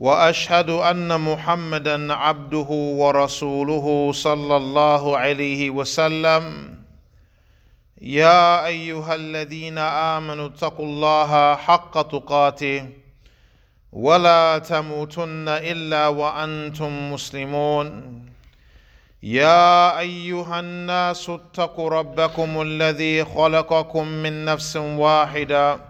وأشهد أن محمدا عبده ورسوله صلى الله عليه وسلم. يا أيها الذين آمنوا اتقوا الله حق تقاته ولا تموتن إلا وأنتم مسلمون. يا أيها الناس اتقوا ربكم الذي خلقكم من نفس واحدة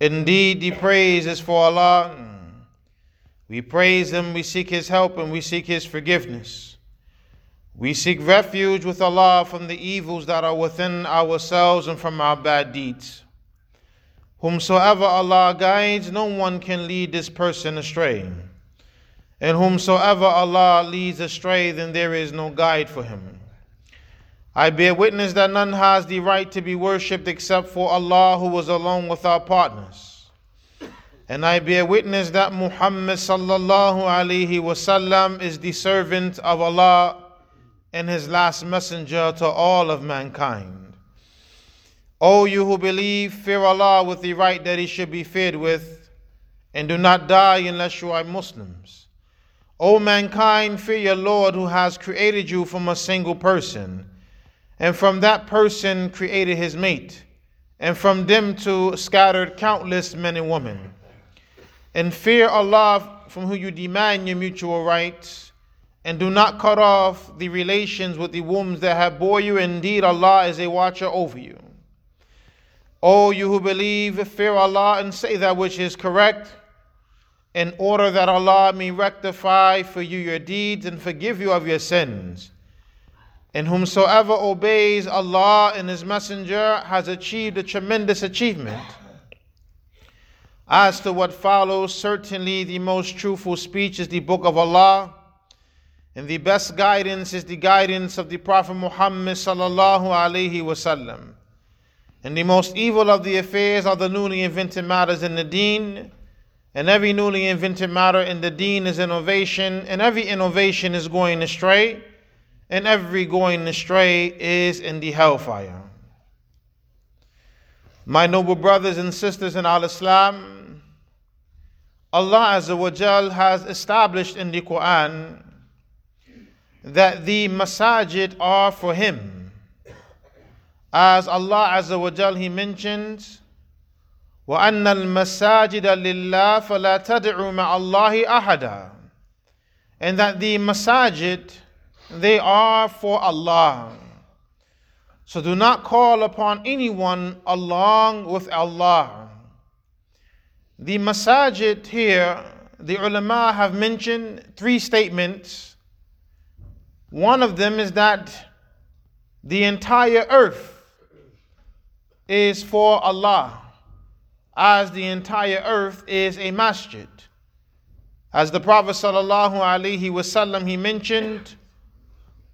Indeed, the praise is for Allah. Mm. We praise Him, we seek His help, and we seek His forgiveness. We seek refuge with Allah from the evils that are within ourselves and from our bad deeds. Whomsoever Allah guides, no one can lead this person astray. And whomsoever Allah leads astray, then there is no guide for him. I bear witness that none has the right to be worshipped except for Allah, who was alone without partners. And I bear witness that Muhammad sallallahu alaihi wasallam is the servant of Allah and his last messenger to all of mankind. O you who believe, fear Allah with the right that He should be feared with, and do not die unless you are Muslims. O mankind, fear your Lord who has created you from a single person, and from that person created his mate, and from them two scattered countless men and women. And fear Allah from whom you demand your mutual rights, and do not cut off the relations with the wombs that have bore you. Indeed, Allah is a watcher over you. O you who believe, fear Allah and say that which is correct, in order that Allah may rectify for you your deeds and forgive you of your sins. And whomsoever obeys Allah and His Messenger has achieved a tremendous achievement. As to what follows, certainly the most truthful speech is the Book of Allah, and the best guidance is the guidance of the Prophet Muhammad sallallahu alaihi wasallam. And the most evil of the affairs are the newly invented matters in the deen. And every newly invented matter in the deen is innovation, and every innovation is going astray, and every going astray is in the hellfire. My noble brothers and sisters in Al Islam, Allah Azza wa Jal has established in the Quran that the masajid are for Him. As Allah Azza wa Jal He mentions, وأن المساجد لله فلا تدعوا مع الله أحدا and that the masajid they are for Allah. So do not call upon anyone along with Allah. The masajid here the ulama have mentioned three statements. One of them is that the entire earth is for Allah as the entire earth is a masjid. As the Prophet sallallahu alaihi wasallam he mentioned,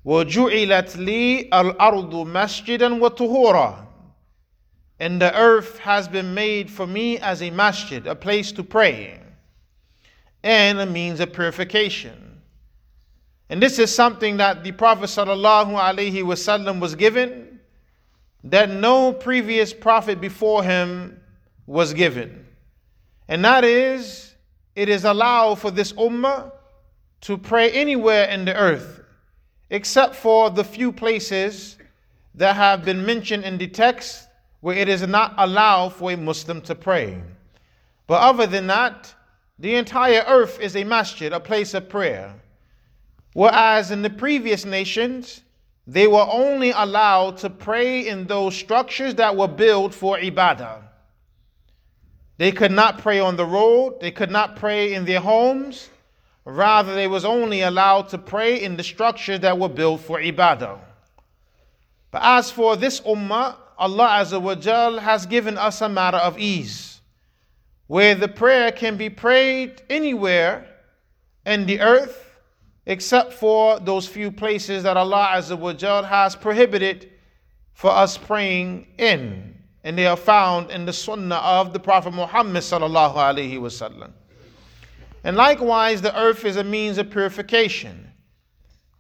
وَجُعِلَتْ لِي الْأَرْضُ مَسْجِدًا وَطُهُورًا And the earth has been made for me as a masjid, a place to pray. and a means of purification. And this is something that the Prophet ﷺ was given that no previous prophet before him was given. And that is, it is allowed for this ummah to pray anywhere in the earth, except for the few places that have been mentioned in the text where it is not allowed for a Muslim to pray. But other than that, the entire earth is a masjid, a place of prayer. Whereas in the previous nations, they were only allowed to pray in those structures that were built for ibadah. They could not pray on the road, they could not pray in their homes. Rather, they was only allowed to pray in the structures that were built for ibadah. But as for this ummah, Allah Azza wa Jal has given us a matter of ease, where the prayer can be prayed anywhere in the earth, except for those few places that Allah Azza wa Jal has prohibited for us praying in. And they are found in the sunnah of the Prophet Muhammad sallallahu alaihi wasallam. And likewise, the earth is a means of purification.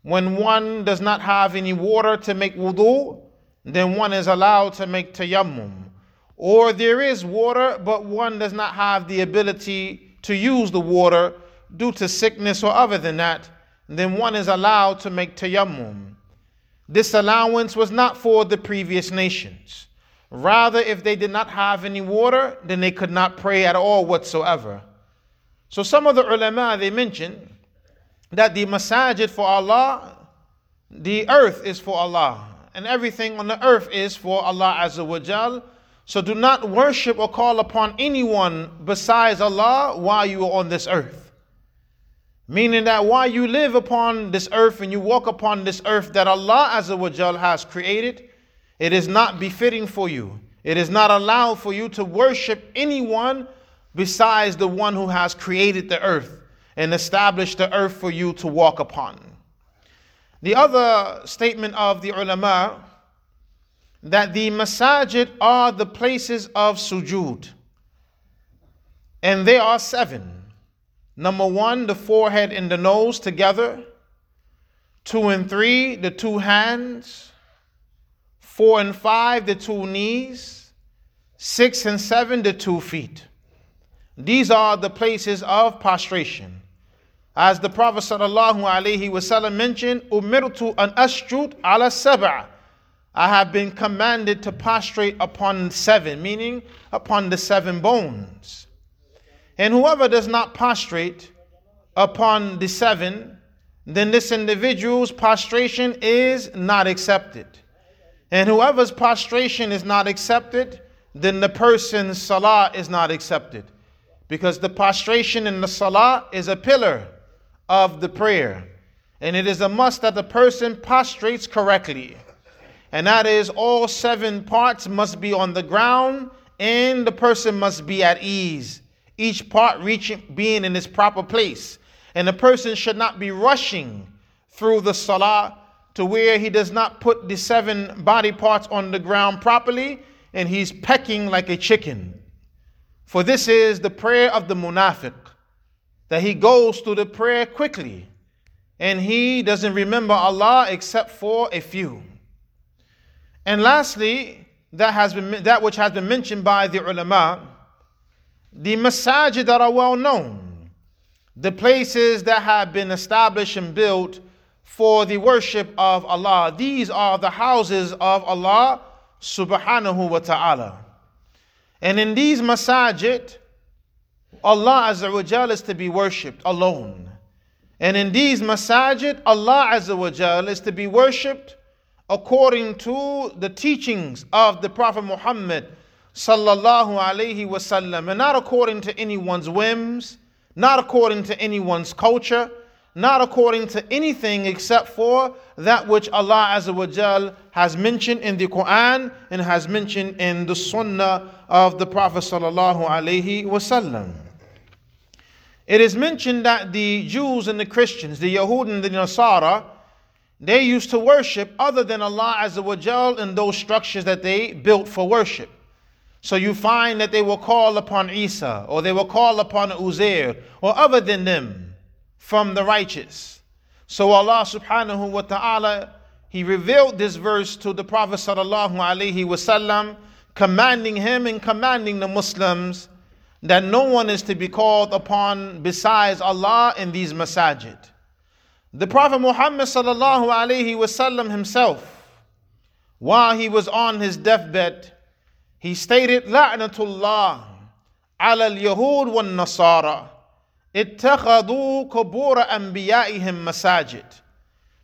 When one does not have any water to make wudu, then one is allowed to make tayammum. Or there is water, but one does not have the ability to use the water due to sickness or other than that, then one is allowed to make tayammum. This allowance was not for the previous nations. Rather, if they did not have any water, then they could not pray at all whatsoever. So some of the ulama they mention that the masajid for Allah, the earth is for Allah, and everything on the earth is for Allah Azza wa. So do not worship or call upon anyone besides Allah while you are on this earth. Meaning that while you live upon this earth and you walk upon this earth that Allah Azza wa has created, it is not befitting for you. It is not allowed for you to worship anyone besides the one who has created the earth and established the earth for you to walk upon. The other statement of the ulama that the masajid are the places of sujud. And they are seven. Number one, the forehead and the nose together. Two and three, the two hands. Four and five, the two knees. Six and seven, the two feet. These are the places of prostration. As the Prophet ﷺ mentioned, Umirtu an asjud ala sab'a. I have been commanded to prostrate upon seven, meaning upon the seven bones. And whoever does not prostrate upon the seven, then this individual's prostration is not accepted. And whoever's prostration is not accepted, then the person's salah is not accepted. Because the prostration in the salah is a pillar of the prayer. And it is a must that the person prostrates correctly. And that is, all seven parts must be on the ground and the person must be at ease. Each part reaching, being in its proper place. And the person should not be rushing through the salah to where he does not put the seven body parts on the ground properly and he's pecking like a chicken. For this is the prayer of the munafiq that he goes through the prayer quickly and he doesn't remember Allah except for a few. And lastly, that has been that which has been mentioned by the ulama, the masajid that are well known, the places that have been established and built for the worship of Allah. These are the houses of Allah subhanahu wa ta'ala. And in these masajid, Allah Azza wa Jal is to be worshipped alone. And in these masajid, Allah Azza wa Jal is to be worshipped according to the teachings of the Prophet Muhammad sallallahu alaihi wasallam, and not according to anyone's whims, not according to anyone's culture, not according to anything except for that which Allah Azza wa Jal has mentioned in the Quran and has mentioned in the Sunnah of the Prophet sallallahu alaihi wasallam. It is mentioned that the Jews and the Christians, the Yahud and the Nasara, they used to worship other than Allah Azza wa Jal in those structures that they built for worship. So you find that they will call upon Isa, or they will call upon Uzair, or other than them from the righteous. So Allah subhanahu wa ta'ala, He revealed this verse to the Prophet sallallahu alaihi wasallam, commanding him and commanding the Muslims that no one is to be called upon besides Allah in these masajid. The Prophet Muhammad sallallahu alaihi wasallam himself, while he was on his deathbed, he stated, "La'natullah ala al-Yahud wa nasara ittakhadhu kubur anbiya'ihim masajid."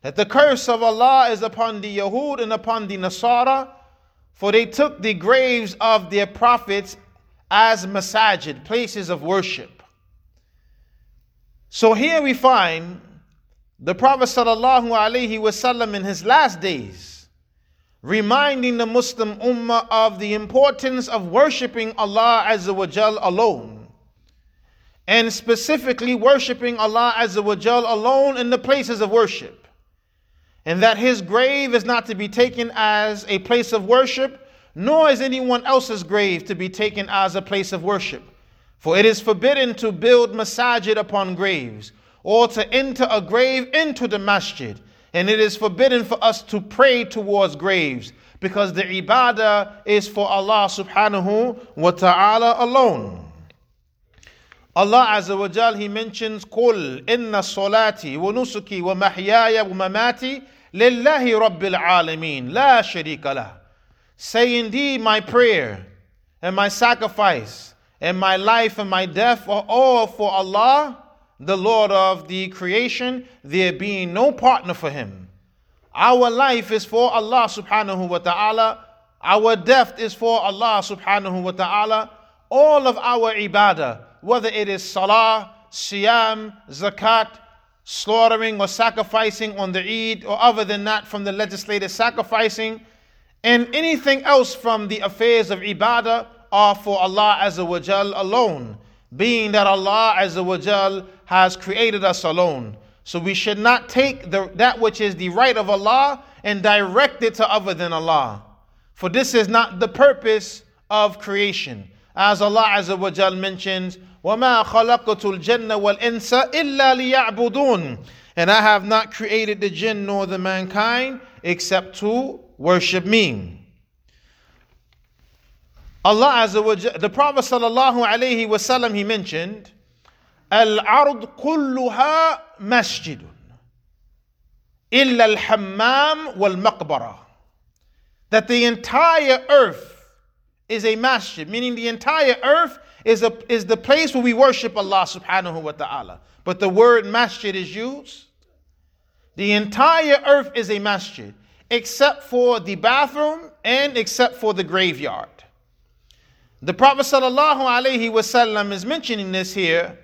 That the curse of Allah is upon the Yahud and upon the Nasara, for they took the graves of their prophets as masajid, places of worship. So here we find the Prophet wasallam in his last days reminding the Muslim ummah of the importance of worshiping Allah Azza wa alone and specifically worshiping Allah Azza wa Jal alone in the places of worship and that his grave is not to be taken as a place of worship nor is anyone else's grave to be taken as a place of worship. For it is forbidden to build masajid upon graves, or to enter a grave into the masjid. And it is forbidden for us to pray towards graves, because the ibadah is for Allah subhanahu wa ta'ala alone. Allah Azza wa Jal, He mentions, قُلْ إِنَّ الصَّلَاةِ وَنُسُكِي وَمَحْيَايَ وَمَمَاتِي لِلَّهِ رَبِّ الْعَالَمِينَ لَا شَرِيكَ لَهُ Say indeed, my prayer and my sacrifice and my life and my death are all for Allah, the Lord of the creation, there being no partner for Him. Our life is for Allah subhanahu wa ta'ala. Our death is for Allah subhanahu wa ta'ala. All of our ibadah, whether it is salah, siyam, zakat, slaughtering or sacrificing on the Eid, or other than that from the legislated sacrificing, and anything else from the affairs of ibadah are for Allah Azza wa alone, being that Allah Azza wa has created us alone. So we should not take the, that which is the right of Allah and direct it to other than Allah. For this is not the purpose of creation. As Allah Azza wa Jal mentions, وَمَا خَلَقْتُ الْجَنَّ وَالْإِنسَ إِلَّا لِيَعْبُدُونَ And I have not created the jinn nor the mankind except to worship me. Allah Azza wa Jalla, the Prophet sallallahu alaihi wasallam, he mentioned, Al-ard kulluha masjidun illa al-hammam wal-maqbara. That the entire earth is a masjid, meaning the entire earth is, a, is the place where we worship Allah subhanahu wa ta'ala. But the word masjid is used. The entire earth is a masjid except for the bathroom and except for the graveyard. The Prophet sallallahu alaihi wasallam is mentioning this here,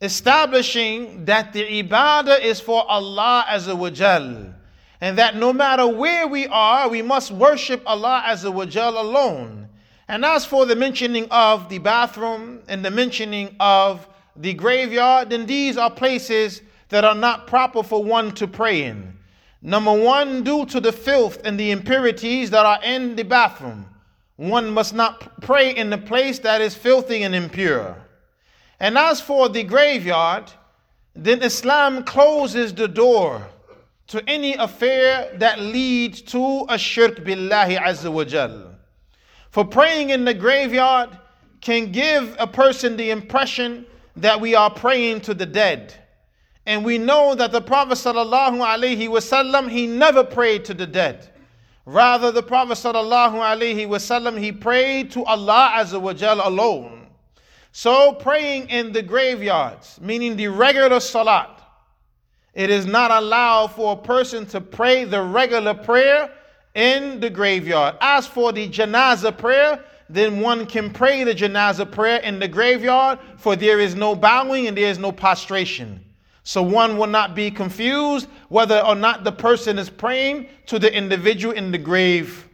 establishing that the ibadah is for Allah Azza wa Jal, and that no matter where we are, we must worship Allah Azza wa Jal alone. And as for the mentioning of the bathroom and the mentioning of the graveyard, then these are places that are not proper for one to pray in. Number one, due to the filth and the impurities that are in the bathroom, one must not pray in the place that is filthy and impure. And as for the graveyard, then Islam closes the door to any affair that leads to a shirk billahi azza wa jal. For praying in the graveyard can give a person the impression that we are praying to the dead. And we know that the Prophet sallallahu alaihi wasallam he never prayed to the dead. Rather, the Prophet sallallahu alaihi wasallam he prayed to Allah azza wa jal alone. So praying in the graveyards, meaning the regular salat, it is not allowed for a person to pray the regular prayer in the graveyard. As for the janazah prayer, then one can pray the janazah prayer in the graveyard, for there is no bowing and there is no prostration. So one will not be confused whether or not the person is praying to the individual in the grave.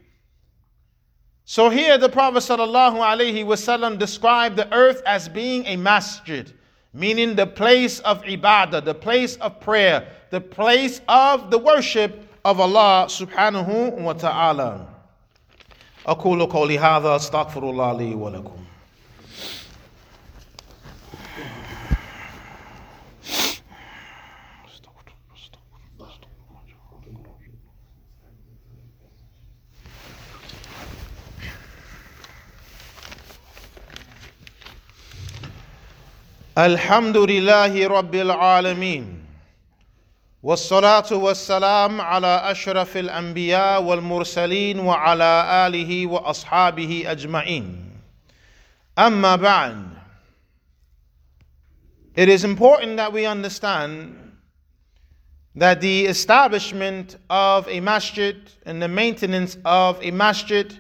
So here the Prophet ﷺ described the earth as being a masjid, meaning the place of ibadah, the place of prayer, the place of the worship of Allah subhanahu wa ta'ala. أقول قولي هذا أستغفر الله لي ولكم الحمد لله رب العالمين والصلاة والسلام على أشرف الأنبياء والمرسلين وعلى آله وأصحابه أجمعين أما بعد It is important that we understand that the establishment of a masjid and the maintenance of a masjid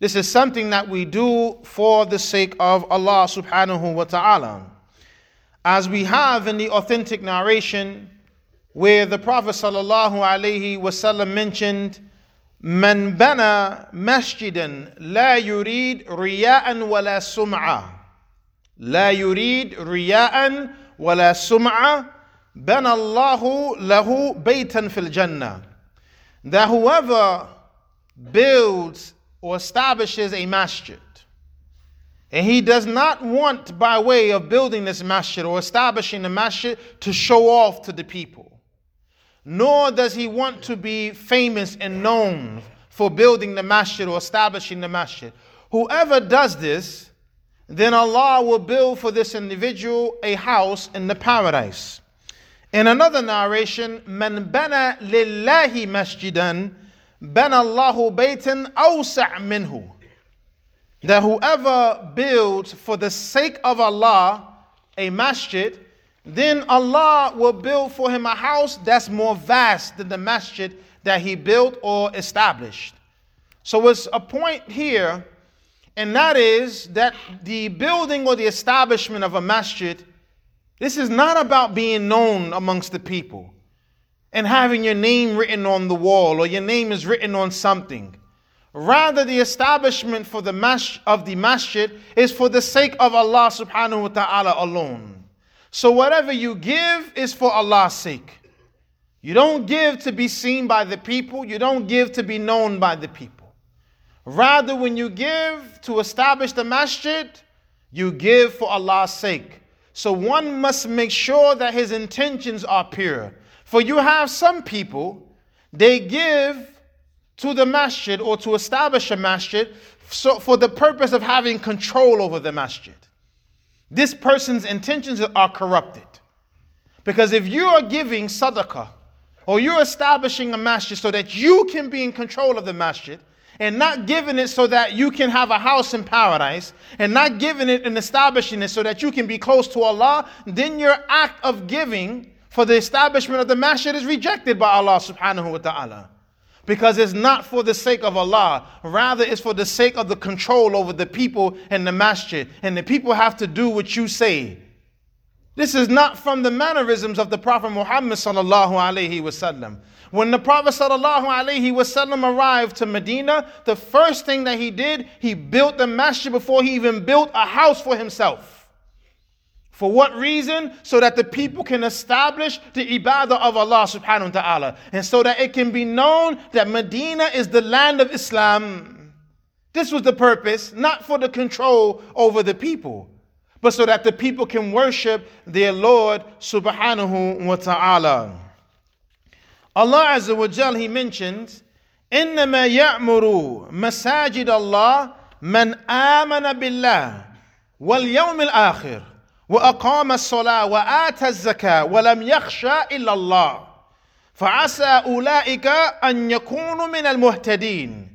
this is something that we do for the sake of Allah subhanahu wa ta'ala. as we have in the authentic narration where the Prophet ﷺ mentioned, Man bana masjidan la yurid riya'an wala sum'a. La yurid riya'an wala sum'a. Bana Allahu lahu baytan fil jannah. That whoever builds or establishes a masjid, and he does not want, by way of building this masjid or establishing the masjid, to show off to the people nor does he want to be famous and known for building the masjid or establishing the masjid. Whoever does this, then Allah will build for this individual a house in the paradise. In another narration, Man bana lillahi masjidan, bana Allahu baytan awsa' minhu. That whoever builds for the sake of Allah a masjid, then Allah will build for him a house that's more vast than the masjid that he built or established. So it's a point here, and that is that the building or the establishment of a masjid, this is not about being known amongst the people and having your name written on the wall or your name is written on something. Rather, the establishment for the mash of the masjid is for the sake of Allah subhanahu wa ta'ala alone. So whatever you give is for Allah's sake. You don't give to be seen by the people, you don't give to be known by the people. Rather, when you give to establish the masjid, you give for Allah's sake. So one must make sure that his intentions are pure. For you have some people, they give to the masjid or to establish a masjid so for the purpose of having control over the masjid. This person's intentions are corrupted. Because if you are giving sadaqah or you're establishing a masjid so that you can be in control of the masjid, and not giving it so that you can have a house in paradise, and not giving it and establishing it so that you can be close to Allah, then your act of giving for the establishment of the masjid is rejected by Allah subhanahu wa ta'ala because it's not for the sake of Allah. Rather, it's for the sake of the control over the people and the masjid. And the people have to do what you say. This is not from the mannerisms of the Prophet Muhammad sallallahu alaihi wasallam. When the Prophet sallallahu alaihi wasallam arrived to Medina, the first thing that he did, he built the masjid before he even built a house for himself. For what reason? So that the people can establish the ibadah of Allah subhanahu wa ta'ala. And so that it can be known that Medina is the land of Islam. This was the purpose, not for the control over the people, but so that the people can worship their Lord subhanahu wa ta'ala. Allah Azza wa Jal, He mentions, إنما يأمر مساجد الله من آمن بالله واليوم الآخر وأقام الصلاة وآتى الزكاة ولم يخشى إلا الله فعسى أولئك أن يكونوا من المهتدين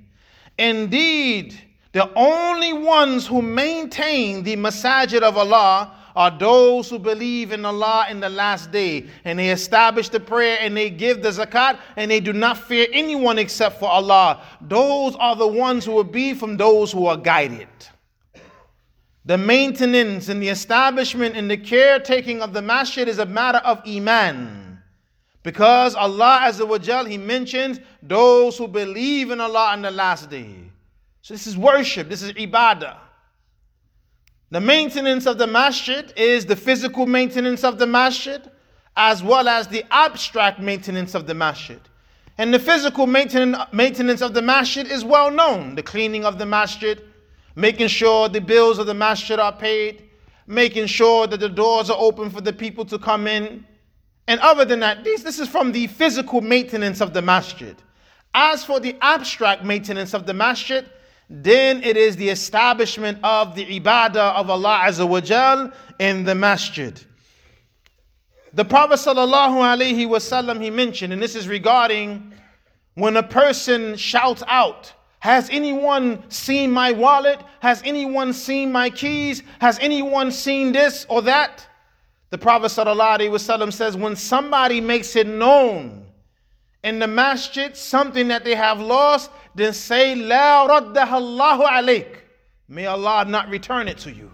Indeed, the only ones who maintain the masajid of Allah are those who believe in Allah in the last day and they establish the prayer and they give the zakat and they do not fear anyone except for Allah. Those are the ones who will be from those who are guided. The maintenance and the establishment and the caretaking of the masjid is a matter of iman. Because Allah Azza wa Jal, He mentions those who believe in Allah on the last day. So this is worship, this is ibadah. The maintenance of the masjid is the physical maintenance of the masjid as well as the abstract maintenance of the masjid. And the physical maintenance of the masjid is well known. The cleaning of the masjid, making sure the bills of the masjid are paid, making sure that the doors are open for the people to come in. And other than that, this, this is from the physical maintenance of the masjid. As for the abstract maintenance of the masjid, then it is the establishment of the ibadah of Allah Azza wa Jal in the masjid. The Prophet sallallahu alaihi wasallam he mentioned, and this is regarding when a person shouts out, "Has anyone seen my wallet? Has anyone seen my keys? Has anyone seen this or that?" The Prophet wasallam says, when somebody makes it known in the masjid something that they have lost, then say, La raddaha Allahu alayk. May Allah not return it to you.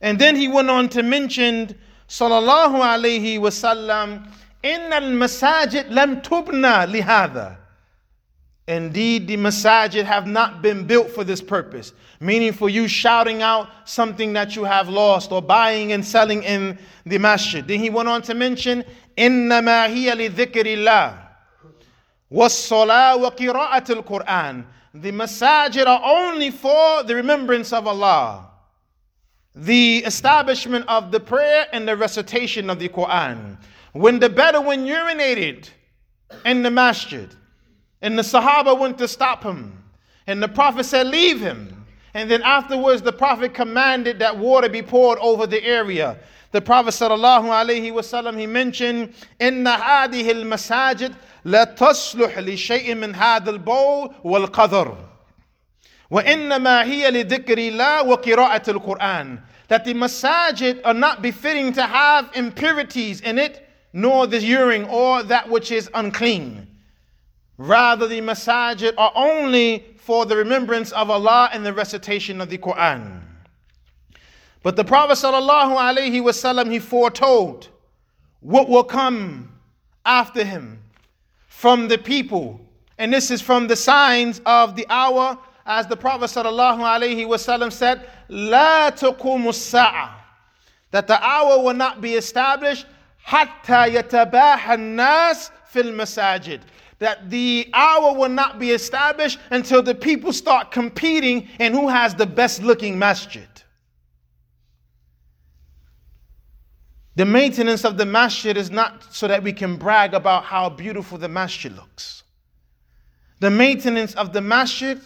And then he went on to mention, Sallallahu alayhi wasallam, Inna al-masajid lam tubna lihada. Indeed, the masajid have not been built for this purpose, meaning for you shouting out something that you have lost or buying and selling in the masjid. Then he went on to mention, إنما هي لذكر الله وَالصَّلَاةِ وَقِرَاءَةِ الْقُرْآنِ The masajid are only for the remembrance of Allah. The establishment of the prayer and the recitation of the Quran. When the Bedouin urinated in the masjid, and the Sahaba went to stop him, and the Prophet said, Leave him. And then afterwards, the Prophet commanded that water be poured over the area. The Prophet sallallahu alaihi wasallam he mentioned, "Inna hadihi al-masajid لا تصلح لشيء من هذا البول والقدر وإنما هي لذكر الله وقراءة القرآن that the masajid are not befitting to have impurities in it nor the urine or that which is unclean rather the masajid are only for the remembrance of Allah and the recitation of the Quran but the Prophet wasallam he foretold what will come after him from the people. And this is from the signs of the hour, as the Prophet ﷺ said, La tuqumu that the hour will not be established hatta yatabaha nas fil masajid that the hour will not be established until the people start competing in who has the best looking masjid. The maintenance of the masjid is not so that we can brag about how beautiful the masjid looks. The maintenance of the masjid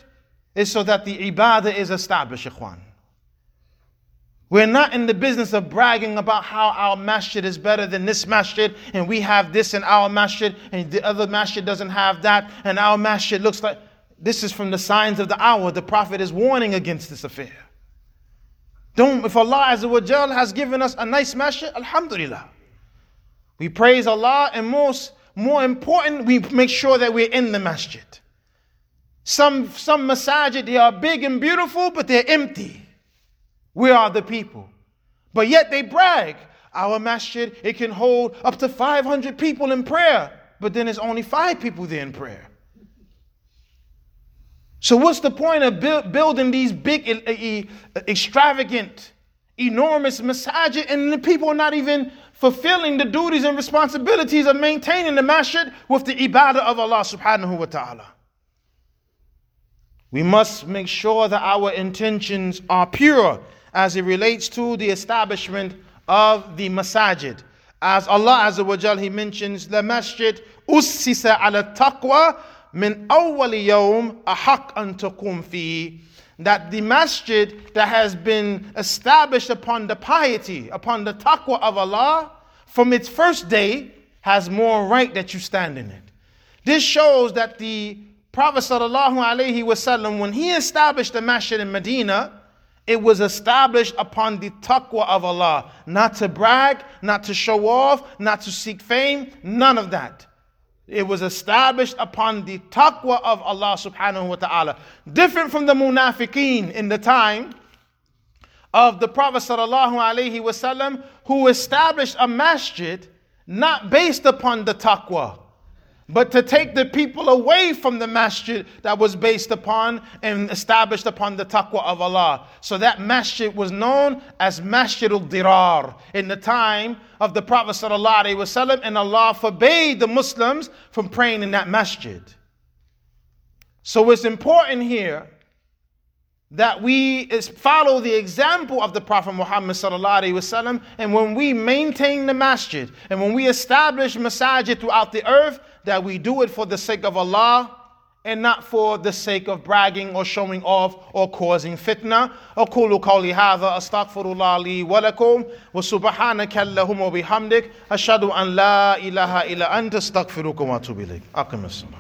is so that the ibadah is established, ikhwan. We're not in the business of bragging about how our masjid is better than this masjid, and we have this in our masjid, and the other masjid doesn't have that, and our masjid looks like. This is from the signs of the hour. The Prophet is warning against this affair. Don't, if Allah has given us a nice masjid, Alhamdulillah. We praise Allah and most, more important, we make sure that we're in the masjid. Some, some masajid, they are big and beautiful, but they're empty. We are the people. But yet they brag. Our masjid, it can hold up to 500 people in prayer, but then there's only five people there in prayer. So, what's the point of build, building these big, extravagant, enormous masajid, and the people are not even fulfilling the duties and responsibilities of maintaining the masjid with the ibadah of Allah subhanahu wa ta'ala? We must make sure that our intentions are pure as it relates to the establishment of the masajid. As Allah Azza wa Jal, He mentions, the masjid ussisa ala taqwa min awwali yawm ahaq an taqum that the masjid that has been established upon the piety, upon the taqwa of Allah, from its first day, has more right that you stand in it. This shows that the Prophet sallallahu alaihi wasallam, when he established the masjid in Medina, it was established upon the taqwa of Allah, not to brag, not to show off, not to seek fame, none of that. It was established upon the taqwa of Allah subhanahu wa ta'ala. Different from the munafiqeen in the time of the Prophet sallallahu alaihi wasallam who established a masjid not based upon the taqwa, but to take the people away from the masjid that was based upon and established upon the taqwa of Allah. So that masjid was known as Masjid al-Dirar in the time of the Prophet ﷺ, and Allah forbade the Muslims from praying in that masjid. So it's important here that we follow the example of the Prophet Muhammad sallallahu and when we maintain the masjid and when we establish masajid throughout the earth, that we do it for the sake of Allah and not for the sake of bragging or showing off or causing fitna. أقول قولي هذا أستغفر الله لي ولكم وسبحانك اللهم وبحمدك أشهد أن لا إله إلا أنت أستغفرك وأتوب إليك أقم الصلاة